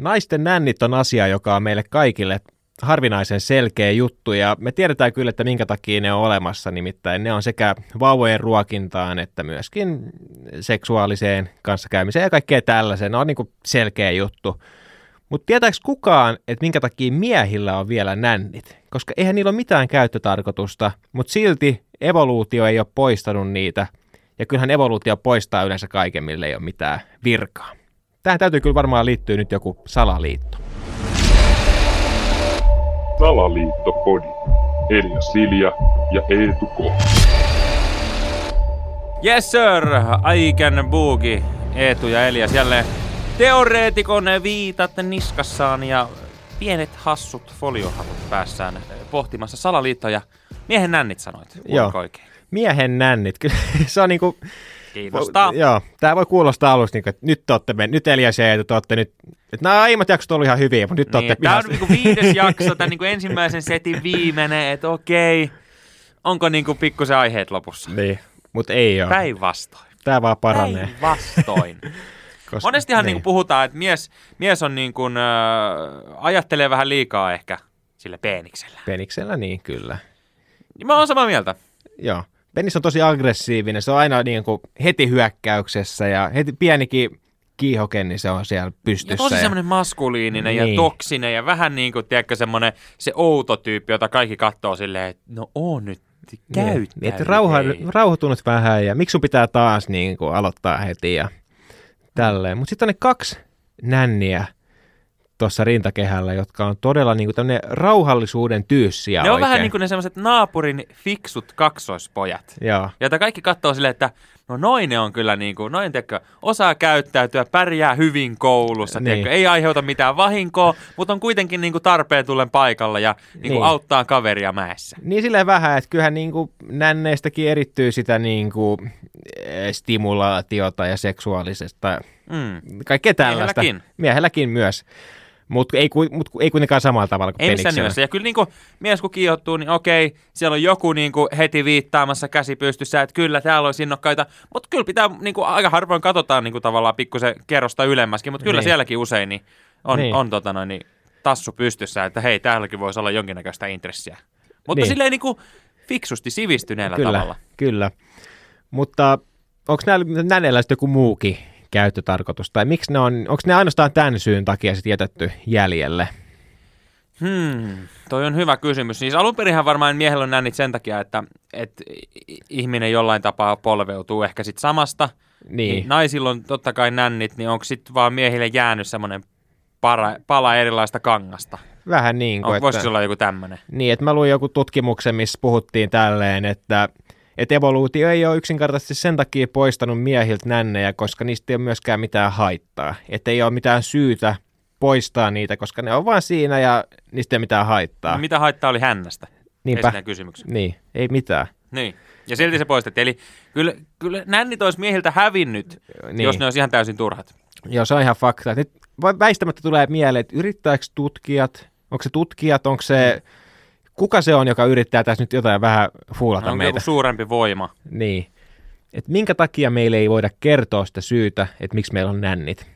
Naisten nännit on asia, joka on meille kaikille harvinaisen selkeä juttu ja me tiedetään kyllä, että minkä takia ne on olemassa, nimittäin ne on sekä vauvojen ruokintaan että myöskin seksuaaliseen kanssakäymiseen ja kaikkea tällaiseen. Ne on niin kuin selkeä juttu. Mutta tietääkö kukaan, että minkä takia miehillä on vielä nännit? Koska eihän niillä ole mitään käyttötarkoitusta, mutta silti evoluutio ei ole poistanut niitä. Ja kyllähän evoluutio poistaa yleensä kaiken, millä ei ole mitään virkaa. Tähän täytyy kyllä varmaan liittyä nyt joku salaliitto. Salaliittopodi. Elia Silja ja Eetu K. Yes sir, Aiken Boogie, Eetu ja Elias jälleen teoreetikon viitat niskassaan ja pienet hassut foliohatut päässään pohtimassa salaliittoja. Miehen nännit sanoit, Joo. oikein? Miehen nännit, kyllä se on niinku... Kiinnostaa. Joo, tämä voi kuulostaa alusta, niin kuin, että nyt te olette, men- nyt Elias ja Eetu, te olette nyt, että nämä aiemmat jaksot ollut ihan hyviä, mutta nyt te Niin, olette tämä on niinku viides jakso, tämän niinku ensimmäisen setin viimeinen, että okei, onko niinku pikkusen aiheet lopussa? Niin, mutta ei ole. Päinvastoin. Tämä vaan paranee. Päinvastoin. Koska, Monestihan niin. niin. puhutaan, että mies, mies on niin kuin, äh, ajattelee vähän liikaa ehkä sillä peeniksellä. Peniksellä niin, kyllä. Niin mä oon samaa mieltä. Joo. Penis on tosi aggressiivinen, se on aina niin kuin heti hyökkäyksessä ja heti pienikin kiihoke, niin se on siellä Ja pystyssä. tosi semmoinen maskuliininen Niin. ja toksinen ja vähän niin kuin, tiedätkö, semmoinen se outo tyyppi, jota kaikki katsoo silleen, että no oo nyt käyttäydy. Niin, että rauha, rauhoitunut vähän ja miksi sun pitää taas niin kuin aloittaa heti ja tälleen. Mutta sitten on ne kaksi nänniä tuossa rintakehällä, jotka on todella niin kuin rauhallisuuden tyyssiä Ne on oikein. vähän niin kuin ne semmoiset naapurin fiksut kaksoispojat. Joo, Jota kaikki katsoo silleen, että no noin ne on kyllä niin kuin, noin tiedätkö, osaa käyttäytyä, pärjää hyvin koulussa, Niin. tiedätkö, ei aiheuta mitään vahinkoa, mutta on kuitenkin niin kuin tarpeen tullen paikalla ja niin kuin Niin. auttaa kaveria mäessä. Niin silleen vähän, että kyllähän niin kuin nänneistäkin erittyy sitä niin kuin eh, stimulaatiota ja seksuaalisesta, Mm. kaikkea tällaista. Miehelläkin. Miehelläkin myös. Mutta ei, mut ei kuitenkaan samalla tavalla kuin Ei missään nimessä. Ja kyllä niin kuin, mies kun kiihottuu, niin okei, siellä on joku niin kuin heti viittaamassa käsi pystyssä, että kyllä täällä olisi innokkaita. Mutta kyllä pitää, niin kuin, aika harvoin katsotaan niin kuin, tavallaan pikkusen kerrosta ylemmäskin, mutta kyllä Niin. sielläkin usein niin on, Niin. on tota noin, niin, tassu pystyssä, että hei, täälläkin voisi olla jonkinnäköistä intressiä. Mutta Niin. silleen niin kuin, fiksusti, sivistyneellä kyllä, tavalla. Kyllä, mutta onko näillä nänneillä sitten joku muukin käyttötarkoitus? Tai miksi ne on, onko ne ainoastaan tämän syyn takia sitten jätetty jäljelle? Hmm, toi on hyvä kysymys. Siis alun perinhän varmaan miehellä on nännit sen takia, että, että ihminen jollain tapaa polveutuu ehkä sit samasta. Niin, naisilla on totta kai nännit, niin onko sitten vaan miehille jäänyt semmoinen para, pala erilaista kangasta? vähän niin kuin, On, että... olla joku tämmöinen? Niin, että mä luin joku tutkimuksen, missä puhuttiin tälleen, että, että evoluutio ei ole yksinkertaisesti sen takia poistanut miehiltä nännejä, koska niistä ei ole myöskään mitään haittaa. Että ei ole mitään syytä poistaa niitä, koska ne on vaan siinä ja niistä ei ole mitään haittaa. Mitä haittaa oli hännästä? Niinpä. Kysymyksen. Niin, ei mitään. Niin. Ja silti se poistettiin. Eli kyllä, kyllä nännit olisi miehiltä hävinnyt, Niin. jos ne olisi ihan täysin turhat. Joo, se on ihan fakta. Nyt väistämättä tulee mieleen, että yrittääkö tutkijat, onko se tutkijat, onko se, kuka se on, joka yrittää tässä nyt jotain vähän fuulata Onko meitä. joku suurempi voima? Niin. Et minkä takia meille ei voida kertoa sitä syytä, että miksi meillä on nännit.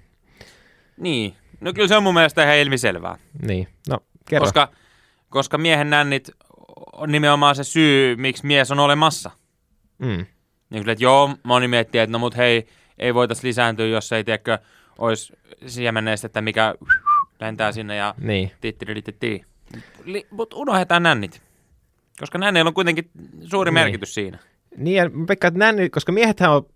Niin. No kyllä se on mun mielestä ihan ilmiselvää. Niin, no kerro. Koska, koska miehen nännit on nimenomaan se syy, miksi mies on olemassa. Mm. Niin kyllä, että joo, moni miettii, että no mut hei, ei voitaisi lisääntyä, jos ei tiedäkö, olisi siemennestettä, mikä lentää sinne ja Niin, tittiriditti. Mutta unohdetaan nännit. Koska nänneillä on kuitenkin suuri Niin. merkitys siinä. niin ja Pekka, että nännit, koska miehethän on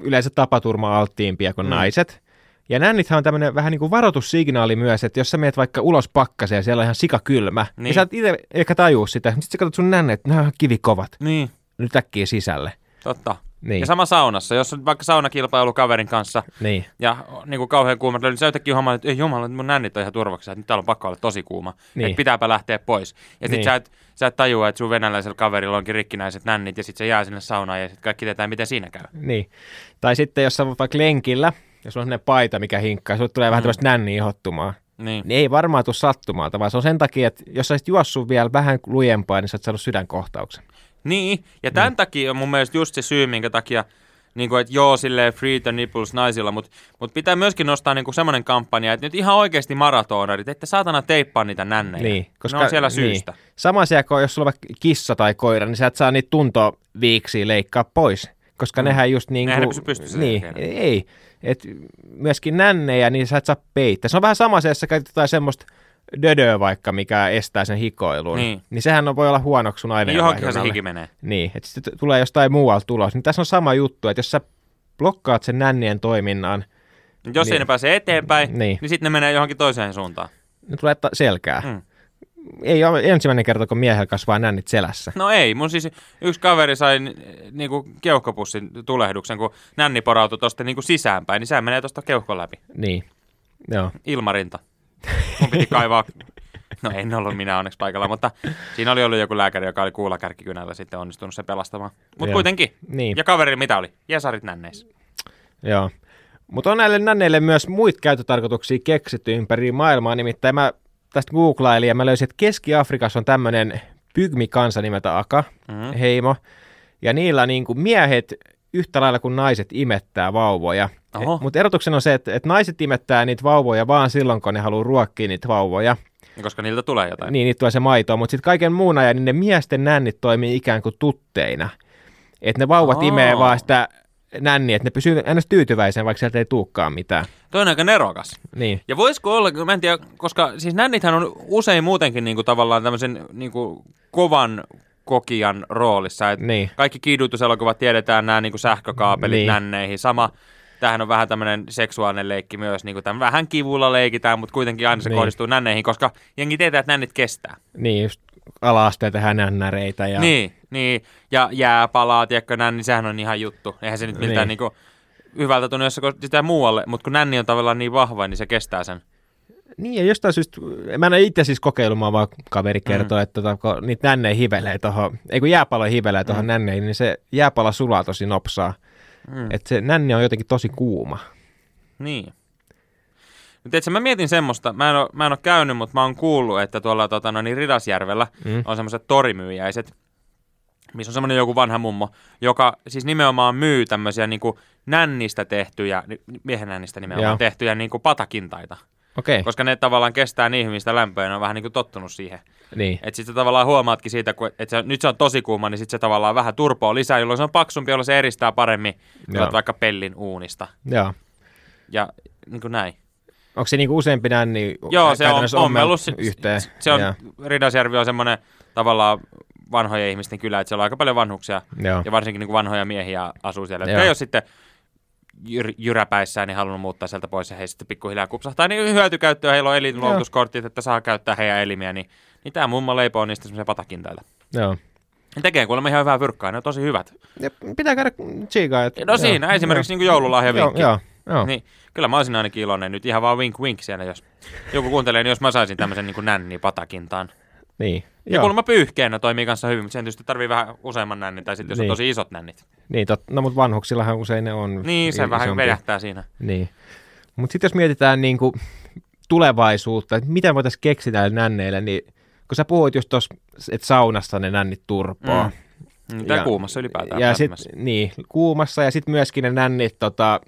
yleensä tapaturma-alttiimpia kuin Mm. naiset. Ja nännithän on tämmöinen vähän niin kuin varoitussignaali myös, että jos sä meet vaikka ulos pakkaseen ja siellä on ihan sikakylmä, niin, niin sä et itse ehkä tajuu sitä, mutta sitten sä katsot sun nännet, että nämä on kivikovat, Niin, nyt äkkiä sisälle. totta. Niin, Ja sama saunassa, jos on vaikka saunakilpailu kaverin kanssa niin, ja niin kuin kauhean löydät, niin sä yhtäkkiä huomaat, että ei jumala, mun nännit on ihan turvaksi, että nyt täällä on pakko olla tosi kuuma. Niin. Että pitääpä lähteä pois. Ja sit Niin. sä, et, sä et tajua, että sun venäläisellä kaverilla onkin rikkinäiset nännit ja sit se jää sinne saunaan ja sit kaikki tietää, miten siinä käy. niin. Tai sitten jos sä vaikka lenkillä, jos on sellainen paita, mikä hinkkaa, sulle tulee vähän Mm. tämmöistä nänniä ihottumaa. Niin. Niin ei varmaan tule sattumalta, vaan se on sen takia, että jos sä olisit juossut vielä vähän lujempaa, niin sä oot saanut sydänkohtauksen. Niin, ja tämän takia on mun mielestä just se syy, minkä takia niin kuin, että joo, silleen free the nipples naisilla, mutta mut pitää myöskin nostaa niin semmoinen kampanja, että nyt ihan oikeasti maratonarit, että saatana teippaa niitä nännejä. Niin, koska, ne on siellä syystä. Niin. Sama asia kuin jos sulla on vaikka kissa tai koira, niin sä et saa niitä tuntoviiksiä leikkaa pois, koska mm. nehän just niin Nehän kuin... ne pysy pystyssä Niin, ei. Et myöskin nännejä, niin sä et saa peittää. Se on vähän sama se, jos sä käytät jotain semmoista dödöä vaikka, mikä estää sen hikoilun. Niin. niin sehän on, voi olla huonoksi sun Niin aineen johonkinhan se hiki menee. Niin, että sitten tulee jostain muualta tulos. Niin tässä on sama juttu, että jos sä blokkaat sen nännien toiminnan, Jos Niin. ei ne pääse eteenpäin, Niin. niin, niin sitten ne menee johonkin toiseen suuntaan. ne tulee ta- selkää. Mm. Ei ole ensimmäinen kerta, kun miehellä kasvaa nännit selässä. No ei, mun siis yksi kaveri sai niinku keuhkopussin tulehduksen, kun nänni porautui tuosta niinku sisäänpäin, niin sehän menee tuosta keuhkon läpi. Niin, joo. Ilmarinta. Mun piti kaivaa, no en ollut minä onneksi paikalla, mutta siinä oli ollut joku lääkäri, joka oli kuulakärkikynällä sitten onnistunut se pelastamaan. Mutta kuitenkin. Niin. Ja kaverilla mitä oli? Jesarit nänneissä. Joo. Mutta on näille nänneille myös muita käyttötarkoituksia keksitty ympäri maailmaa. Nimittäin mä tästä googlailin ja mä löysin, että Keski-Afrikassa on tämmöinen pygmikansa nimeltä Aka, Mhm. heimo. Ja niillä niin kuin miehet yhtä lailla kuin naiset imettää vauvoja. Oho. Mutta erotuksena on se, että, että naiset imettää niitä vauvoja vaan silloin, kun ne haluaa ruokkia niitä vauvoja. Koska niiltä tulee jotain. Niin, niitä tulee se maito, mutta sitten kaiken muun ajan niin ne miesten nännit toimii ikään kuin tutteina. Että ne vauvat Aa. imee vaan sitä nänniä, että ne pysyy ennäs tyytyväisen, vaikka sieltä ei tuukkaan mitään. Toi on aika nerokas. Niin, Ja voisiko olla, mä en tiedä, koska siis nännithän on usein muutenkin niinku tavallaan tämmöisen niinku kovan kokijan roolissa. Et niin, Kaikki kiidutuselokuvat tiedetään nämä niinku sähkökaapelit Niin. niin. nänneihin. Sama, tämähän on vähän tämmöinen seksuaalinen leikki myös. Niinku tämän vähän kivulla leikitään, mutta kuitenkin aina se Niin. niin. kohdistuu nänneihin, koska jengi tietää, että nännit kestää. niin just ala-asteen tehdään nännäreitä. Ja, Niin, niin, ja jääpalaa, tiedätkö, nänni, sehän on ihan juttu. Eihän se nyt miltään Niin. niin. niinku hyvältä tunnu, jos sitä muualle, mutta kun nänni on tavallaan niin vahva, niin se kestää sen. niin, ja jostain syystä, mä en ole itse siis kokeillut, mä vaan kaveri kertoo, mm. että tota, kun niitä nännejä hivelee tuohon, ei kun jääpalo hivelee tuohon mm. nänneihin, niin se jääpala sulaa tosi nopsaa. Mm. Että se nänni on jotenkin tosi kuuma. Niin. Nyt tiedätkö, mä mietin semmoista, mä en, ole, mä en ole käynyt, mutta mä oon kuullut, että tuolla tota, no, niin Ridasjärvellä Mm. mm. on semmoiset torimyyjäiset, missä on semmoinen joku vanha mummo, joka siis nimenomaan myy tämmöisiä niin kuin nännistä tehtyjä, miehen nännistä nimenomaan Joo. tehtyjä niin kuin patakintaita. Okei, okay. Koska ne tavallaan kestää niin hyvin sitä lämpöä ja ne on vähän niin kuin tottunut siihen. niin, Että sitten tavallaan huomaatkin siitä, kun, että se, nyt se on tosi kuuma, niin sitten se tavallaan vähän turpoa lisää, jolloin se on paksumpi, jolloin se eristää paremmin Joo. Vaikka pellin uunista. joo. Ja niin kuin näin. Onko se niinku useampi nänni Joo, se on ommellut. yhteen? Se on, Joo. Ridasjärvi on semmoinen tavallaan vanhojen ihmisten kylä, että siellä on aika paljon vanhuksia Joo. ja varsinkin niin kuin vanhoja miehiä asuu siellä, Joo. ei ole sitten jyr, jyräpäissään niin halunnut muuttaa sieltä pois ja he sitten pikkuhiljaa kupsahtaa, niin hyötykäyttöä, heillä on elinluovutuskortit, että saa käyttää heidän elimiä, niin, niin tämä mummo leipoo niistä semmoisia patakintaita. Joo. Ne tekee kuulemma ihan hyvää fyrkkaa, ne on tosi hyvät. Ja pitää käydä tsiikaa. että- No siinä joo, esimerkiksi joo. niin joululahjavinkki. Joo, joo, joo. Niin, kyllä mä olisin ainakin iloinen nyt ihan vaan wink wink siellä, jos joku kuuntelee, niin jos mä saisin tämmöisen niin kuin nänni patakintaan. Niin, Ja joo. kuulemma pyyhkeenä toimii kanssa hyvin, mutta sen tietysti tarvii vähän useamman nännin, tai sitten jos Niin. on tosi isot nännit. Niin, tot, no mutta vanhuksillahan usein ne on Niin, se vähän vedähtää siinä. Niin. Mutta sitten jos mietitään niinku tulevaisuutta, että mitä voitaisiin keksiä näille nänneille, niin kun sä puhuit just tuossa, että saunassa ne nännit turpoa. Mm. Mm, Tai Ja- kuumassa ylipäätään. Ja sit, niin, kuumassa ja sitten myöskin ne nännit, tota,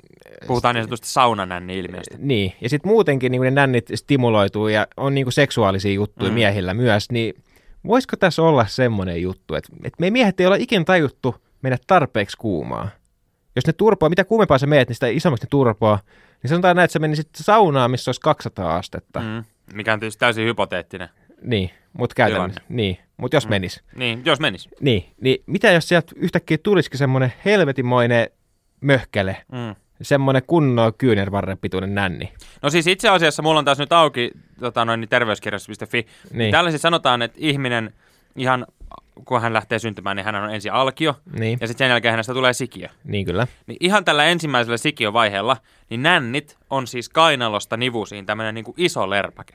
Puhutaan niin sanotusti saunanänni-ilmiöstä. niin, ja sitten muutenkin niin ne nännit stimuloituu ja on niin seksuaalisia juttuja Mm. miehillä myös, niin voisiko tässä olla semmoinen juttu, että, että me miehet ei olla ikinä tajuttu mennä tarpeeksi kuumaa. Jos ne turpoa, mitä kuumempaa sä meet, niin sitä isommaksi ne turpoa, niin sanotaan näin, että sä menisit saunaan, missä olisi 200 astetta. Mm. Mikä on tietysti täysin hypoteettinen. Niin, mutta käytännössä, niin, mutta jos Mm. menis. Niin, jos menis. Niin, niin mitä jos sieltä yhtäkkiä tulisikin semmoinen helvetimoinen möhkäle, Mm. semmoinen kunnon kyynärvarren pituinen nänni. No siis itse asiassa mulla on taas nyt auki tota noin, niin terveyskirjasto.fi. Niin. Niin, Täällä siis sanotaan, että ihminen ihan kun hän lähtee syntymään, niin hän on ensin alkio, niin, ja sitten sen jälkeen hänestä tulee sikiö. niin kyllä. Niin ihan tällä ensimmäisellä sikiövaiheella, niin nännit on siis kainalosta nivusiin tämmöinen niin kuin iso lerpake.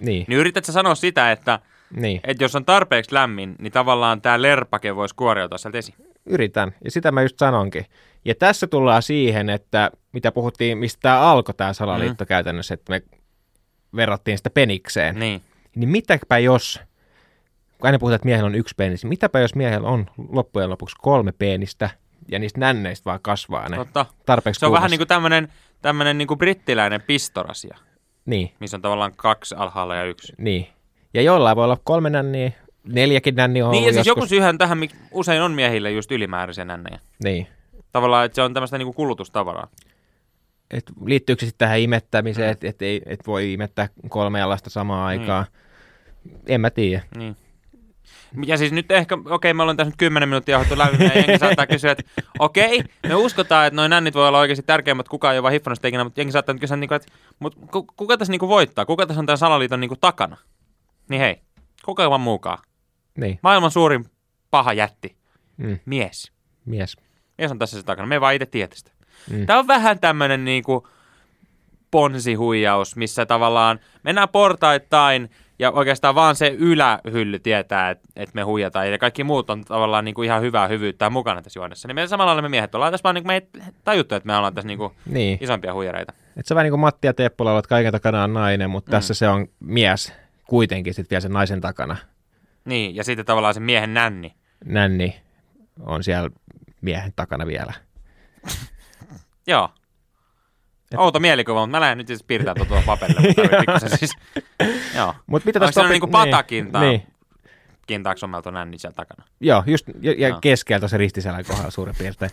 Niin, Niin yrität sä sanoa sitä, että, niin. että jos on tarpeeksi lämmin, niin tavallaan tämä lerpake voisi kuoriutua sieltä esiin. Yritän, ja sitä mä just sanonkin. Ja tässä tullaan siihen, että mitä puhuttiin, mistä tämä alkoi tämä salaliitto mm. käytännössä, että me verrattiin sitä penikseen. Niin. Niin mitäpä jos, kun aina puhutaan, että miehellä on yksi penis, niin mitäpä jos miehellä on loppujen lopuksi kolme penistä, ja niistä nänneistä vaan kasvaa ne Totta. tarpeeksi Se on vähän kuumassa. niin kuin tämmöinen tämmönen niin kuin brittiläinen pistorasia, Niin, missä on tavallaan kaksi alhaalla ja yksi. niin. Ja jollain voi olla kolme nänniä, neljäkin nänniä on Niin, ja siis joku joskus. syyhän tähän, mik- usein on miehille just ylimääräisiä nännejä. Niin. Tavallaan, että se on tämmöistä niinku kulutustavaraa. Et liittyykö se sitten tähän imettämiseen, Mm. että et, ei- et voi imettää kolmea lasta samaan aikaan? En mä tiedä. Niin. Ja siis nyt ehkä, okei, me ollaan tässä nyt 10 minuuttia johdettu läpi, ja jengi saattaa kysyä, että okei, me uskotaan, että noin nännit voi olla oikeasti tärkeimmät, kukaan ei ole vaan hiffannut sitä ikinä, mutta jengi saattaa nyt kysyä, niin että mutta ku- kuka tässä niinku voittaa? Kuka tässä on tämän salaliiton niinku takana? Niin hei, kuka vaan muukaan. Niin, Maailman suurin paha jätti, mm, mies. mies. Mies on tässä se takana, me ei vaan itse tiedä sitä. Mm. Tämä on vähän tämmöinen niinku ponsihuijaus, missä tavallaan mennään portaittain ja oikeastaan vaan se ylähylly tietää, että et me huijataan ja kaikki muut on tavallaan niinku ihan hyvää hyvyyttä mukana tässä juonessa. Niin me samalla lailla me miehet ollaan tässä vaan niinku, me ei tajuttu, että me ollaan tässä niinku Niin. isompia huijareita. Et se on vähän niin kuin Matti ja Teppola ovat kaiken takana on nainen, mutta mm. tässä se on mies kuitenkin sitten vielä sen naisen takana. Niin, ja sitten tavallaan se miehen nänni. Nänni on siellä miehen takana vielä. Joo. Outo mielikuva, mutta mä lähden nyt siis piirtää tuota paperille, mutta siis. Joo. Mut mitä tästä se topi- niinku patakinta? Niin, Kintaako ommeltu nänni siellä takana? joo, just ja, ja Joo. keskeltä se ristiselän kohdalla suurin piirtein.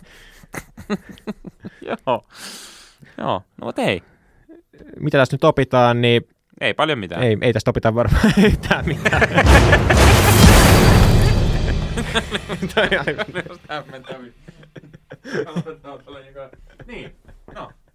Joo. Joo, no mutta ei. Mitä tässä nyt opitaan, niin Ei paljon mitään. ei, ei tästä opita varmaan yhtään mitään. Toi on aivan-. Niin.